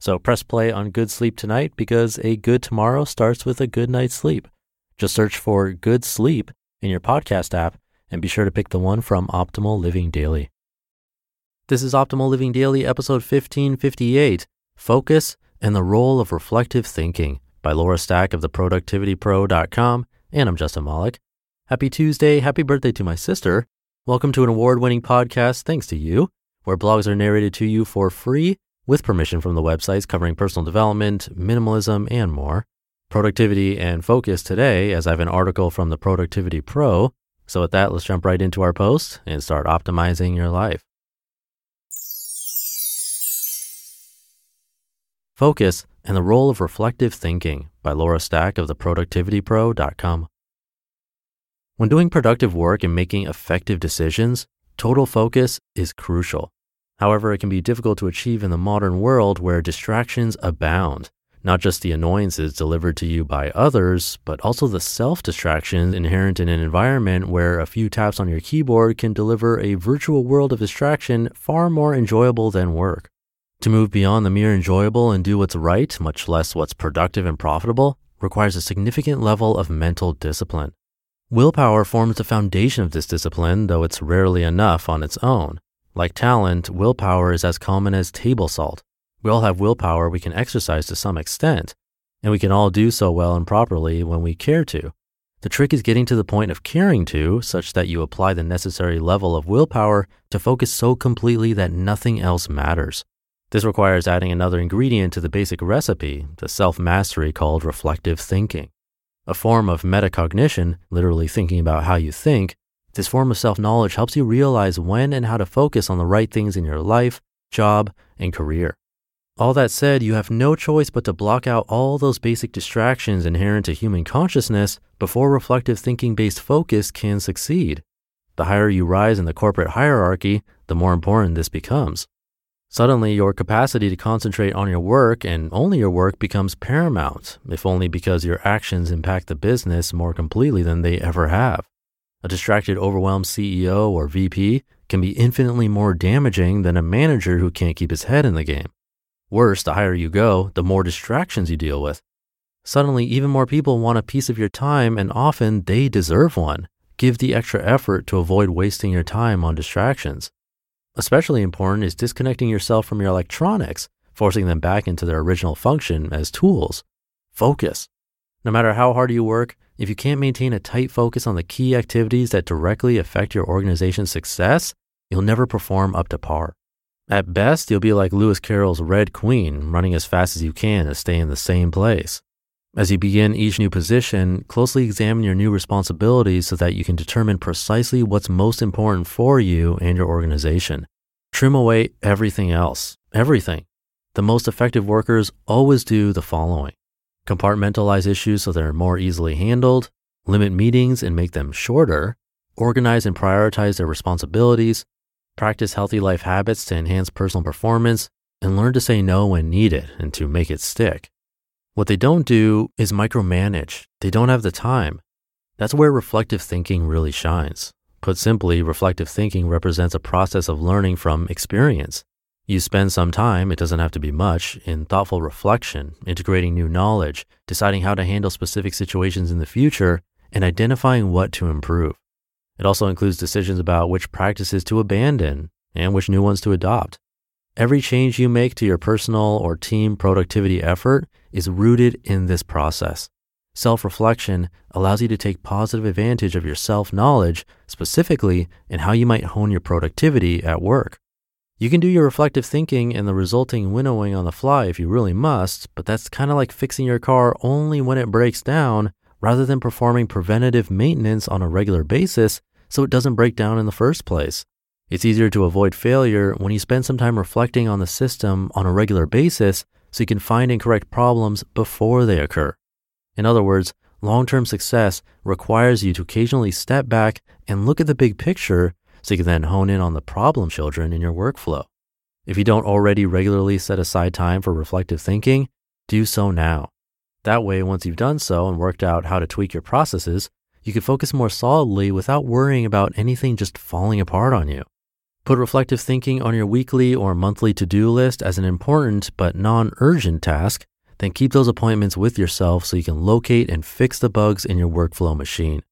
So press play on Good Sleep tonight because a good tomorrow starts with a good night's sleep. Just search for Good Sleep in your podcast app and be sure to pick the one from Optimal Living Daily. This is Optimal Living Daily, episode 1558 Focus and the Role of Reflective Thinking by Laura Stack of theproductivitypro.com. And I'm Justin Malik. Happy Tuesday. Happy birthday to my sister. Welcome to an award winning podcast, thanks to you, where blogs are narrated to you for free with permission from the websites covering personal development, minimalism, and more. Productivity and focus today, as I have an article from the Productivity Pro. So, with that, let's jump right into our post and start optimizing your life. Focus and the Role of Reflective Thinking by Laura Stack of theproductivitypro.com. When doing productive work and making effective decisions, total focus is crucial. However, it can be difficult to achieve in the modern world where distractions abound, not just the annoyances delivered to you by others, but also the self distractions inherent in an environment where a few taps on your keyboard can deliver a virtual world of distraction far more enjoyable than work. To move beyond the mere enjoyable and do what's right, much less what's productive and profitable, requires a significant level of mental discipline. Willpower forms the foundation of this discipline, though it's rarely enough on its own. Like talent, willpower is as common as table salt. We all have willpower we can exercise to some extent, and we can all do so well and properly when we care to. The trick is getting to the point of caring to, such that you apply the necessary level of willpower to focus so completely that nothing else matters. This requires adding another ingredient to the basic recipe, the self mastery called reflective thinking. A form of metacognition, literally thinking about how you think, this form of self knowledge helps you realize when and how to focus on the right things in your life, job, and career. All that said, you have no choice but to block out all those basic distractions inherent to human consciousness before reflective thinking based focus can succeed. The higher you rise in the corporate hierarchy, the more important this becomes. Suddenly, your capacity to concentrate on your work and only your work becomes paramount, if only because your actions impact the business more completely than they ever have. A distracted, overwhelmed CEO or VP can be infinitely more damaging than a manager who can't keep his head in the game. Worse, the higher you go, the more distractions you deal with. Suddenly, even more people want a piece of your time, and often they deserve one. Give the extra effort to avoid wasting your time on distractions. Especially important is disconnecting yourself from your electronics, forcing them back into their original function as tools. Focus. No matter how hard you work, if you can't maintain a tight focus on the key activities that directly affect your organization's success, you'll never perform up to par. At best, you'll be like Lewis Carroll's Red Queen, running as fast as you can to stay in the same place. As you begin each new position, closely examine your new responsibilities so that you can determine precisely what's most important for you and your organization. Trim away everything else, everything. The most effective workers always do the following compartmentalize issues so they're more easily handled, limit meetings and make them shorter, organize and prioritize their responsibilities, practice healthy life habits to enhance personal performance, and learn to say no when needed and to make it stick. What they don't do is micromanage. They don't have the time. That's where reflective thinking really shines. Put simply, reflective thinking represents a process of learning from experience. You spend some time, it doesn't have to be much, in thoughtful reflection, integrating new knowledge, deciding how to handle specific situations in the future, and identifying what to improve. It also includes decisions about which practices to abandon and which new ones to adopt. Every change you make to your personal or team productivity effort is rooted in this process. Self reflection allows you to take positive advantage of your self knowledge, specifically in how you might hone your productivity at work. You can do your reflective thinking and the resulting winnowing on the fly if you really must, but that's kind of like fixing your car only when it breaks down rather than performing preventative maintenance on a regular basis so it doesn't break down in the first place. It's easier to avoid failure when you spend some time reflecting on the system on a regular basis so you can find and correct problems before they occur. In other words, long term success requires you to occasionally step back and look at the big picture so you can then hone in on the problem children in your workflow. If you don't already regularly set aside time for reflective thinking, do so now. That way, once you've done so and worked out how to tweak your processes, you can focus more solidly without worrying about anything just falling apart on you. Put reflective thinking on your weekly or monthly to do list as an important but non urgent task. Then keep those appointments with yourself so you can locate and fix the bugs in your workflow machine.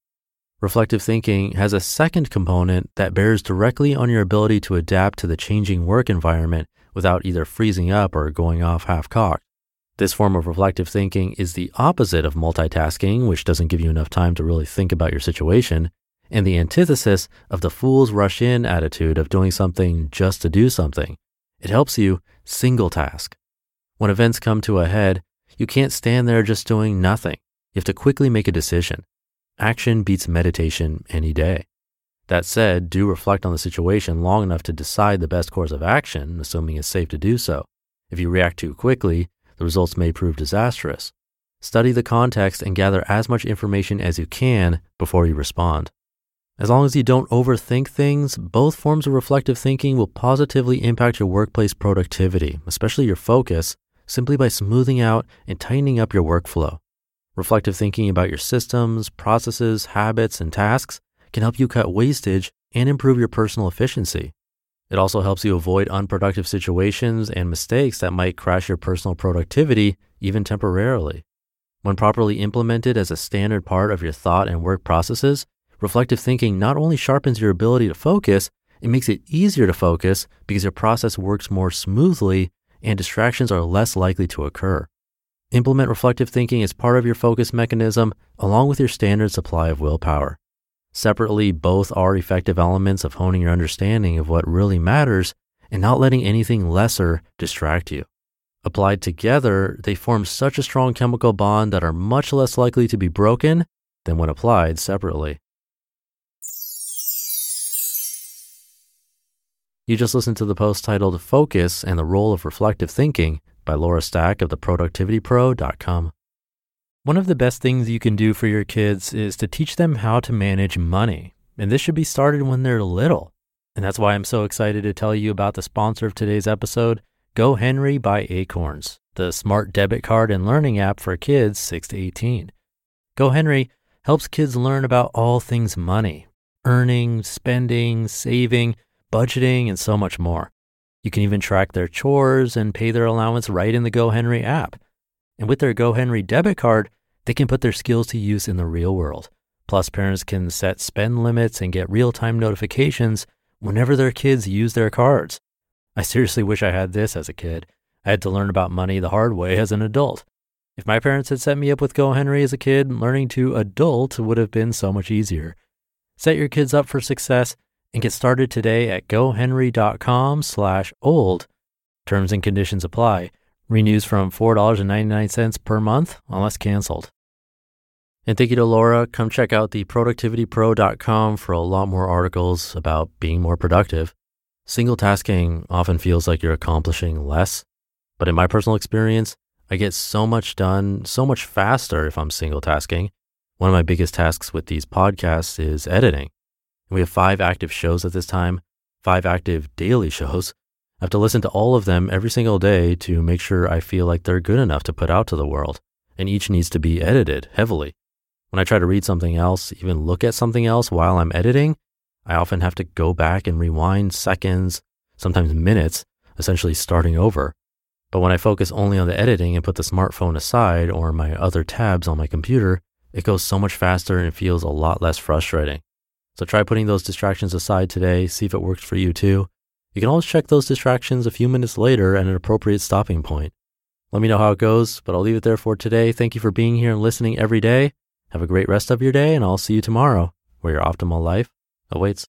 Reflective thinking has a second component that bears directly on your ability to adapt to the changing work environment without either freezing up or going off half cocked. This form of reflective thinking is the opposite of multitasking, which doesn't give you enough time to really think about your situation, and the antithesis of the fool's rush in attitude of doing something just to do something. It helps you single task. When events come to a head, you can't stand there just doing nothing. You have to quickly make a decision. Action beats meditation any day. That said, do reflect on the situation long enough to decide the best course of action, assuming it's safe to do so. If you react too quickly, the results may prove disastrous. Study the context and gather as much information as you can before you respond. As long as you don't overthink things, both forms of reflective thinking will positively impact your workplace productivity, especially your focus, simply by smoothing out and tightening up your workflow. Reflective thinking about your systems, processes, habits, and tasks can help you cut wastage and improve your personal efficiency. It also helps you avoid unproductive situations and mistakes that might crash your personal productivity, even temporarily. When properly implemented as a standard part of your thought and work processes, reflective thinking not only sharpens your ability to focus, it makes it easier to focus because your process works more smoothly and distractions are less likely to occur. Implement reflective thinking as part of your focus mechanism along with your standard supply of willpower. Separately, both are effective elements of honing your understanding of what really matters and not letting anything lesser distract you. Applied together, they form such a strong chemical bond that are much less likely to be broken than when applied separately. You just listened to the post titled Focus and the Role of Reflective Thinking by Laura Stack of theproductivitypro.com. One of the best things you can do for your kids is to teach them how to manage money. And this should be started when they're little. And that's why I'm so excited to tell you about the sponsor of today's episode, GoHenry by Acorns, the smart debit card and learning app for kids 6 to 18. GoHenry helps kids learn about all things money, earning, spending, saving, budgeting, and so much more. You can even track their chores and pay their allowance right in the GoHenry app. And with their GoHenry debit card, they can put their skills to use in the real world. Plus, parents can set spend limits and get real time notifications whenever their kids use their cards. I seriously wish I had this as a kid. I had to learn about money the hard way as an adult. If my parents had set me up with GoHenry as a kid, learning to adult would have been so much easier. Set your kids up for success and get started today at gohenry.com slash old. Terms and conditions apply. Renews from $4.99 per month unless canceled. And thank you to Laura. Come check out the productivitypro.com for a lot more articles about being more productive. Single tasking often feels like you're accomplishing less, but in my personal experience, I get so much done so much faster if I'm single tasking. One of my biggest tasks with these podcasts is editing. We have five active shows at this time, five active daily shows. I have to listen to all of them every single day to make sure I feel like they're good enough to put out to the world, and each needs to be edited heavily. When I try to read something else, even look at something else while I'm editing, I often have to go back and rewind seconds, sometimes minutes, essentially starting over. But when I focus only on the editing and put the smartphone aside or my other tabs on my computer, it goes so much faster and feels a lot less frustrating. So try putting those distractions aside today, see if it works for you too. You can always check those distractions a few minutes later at an appropriate stopping point. Let me know how it goes, but I'll leave it there for today. Thank you for being here and listening every day. Have a great rest of your day, and I'll see you tomorrow where your optimal life awaits.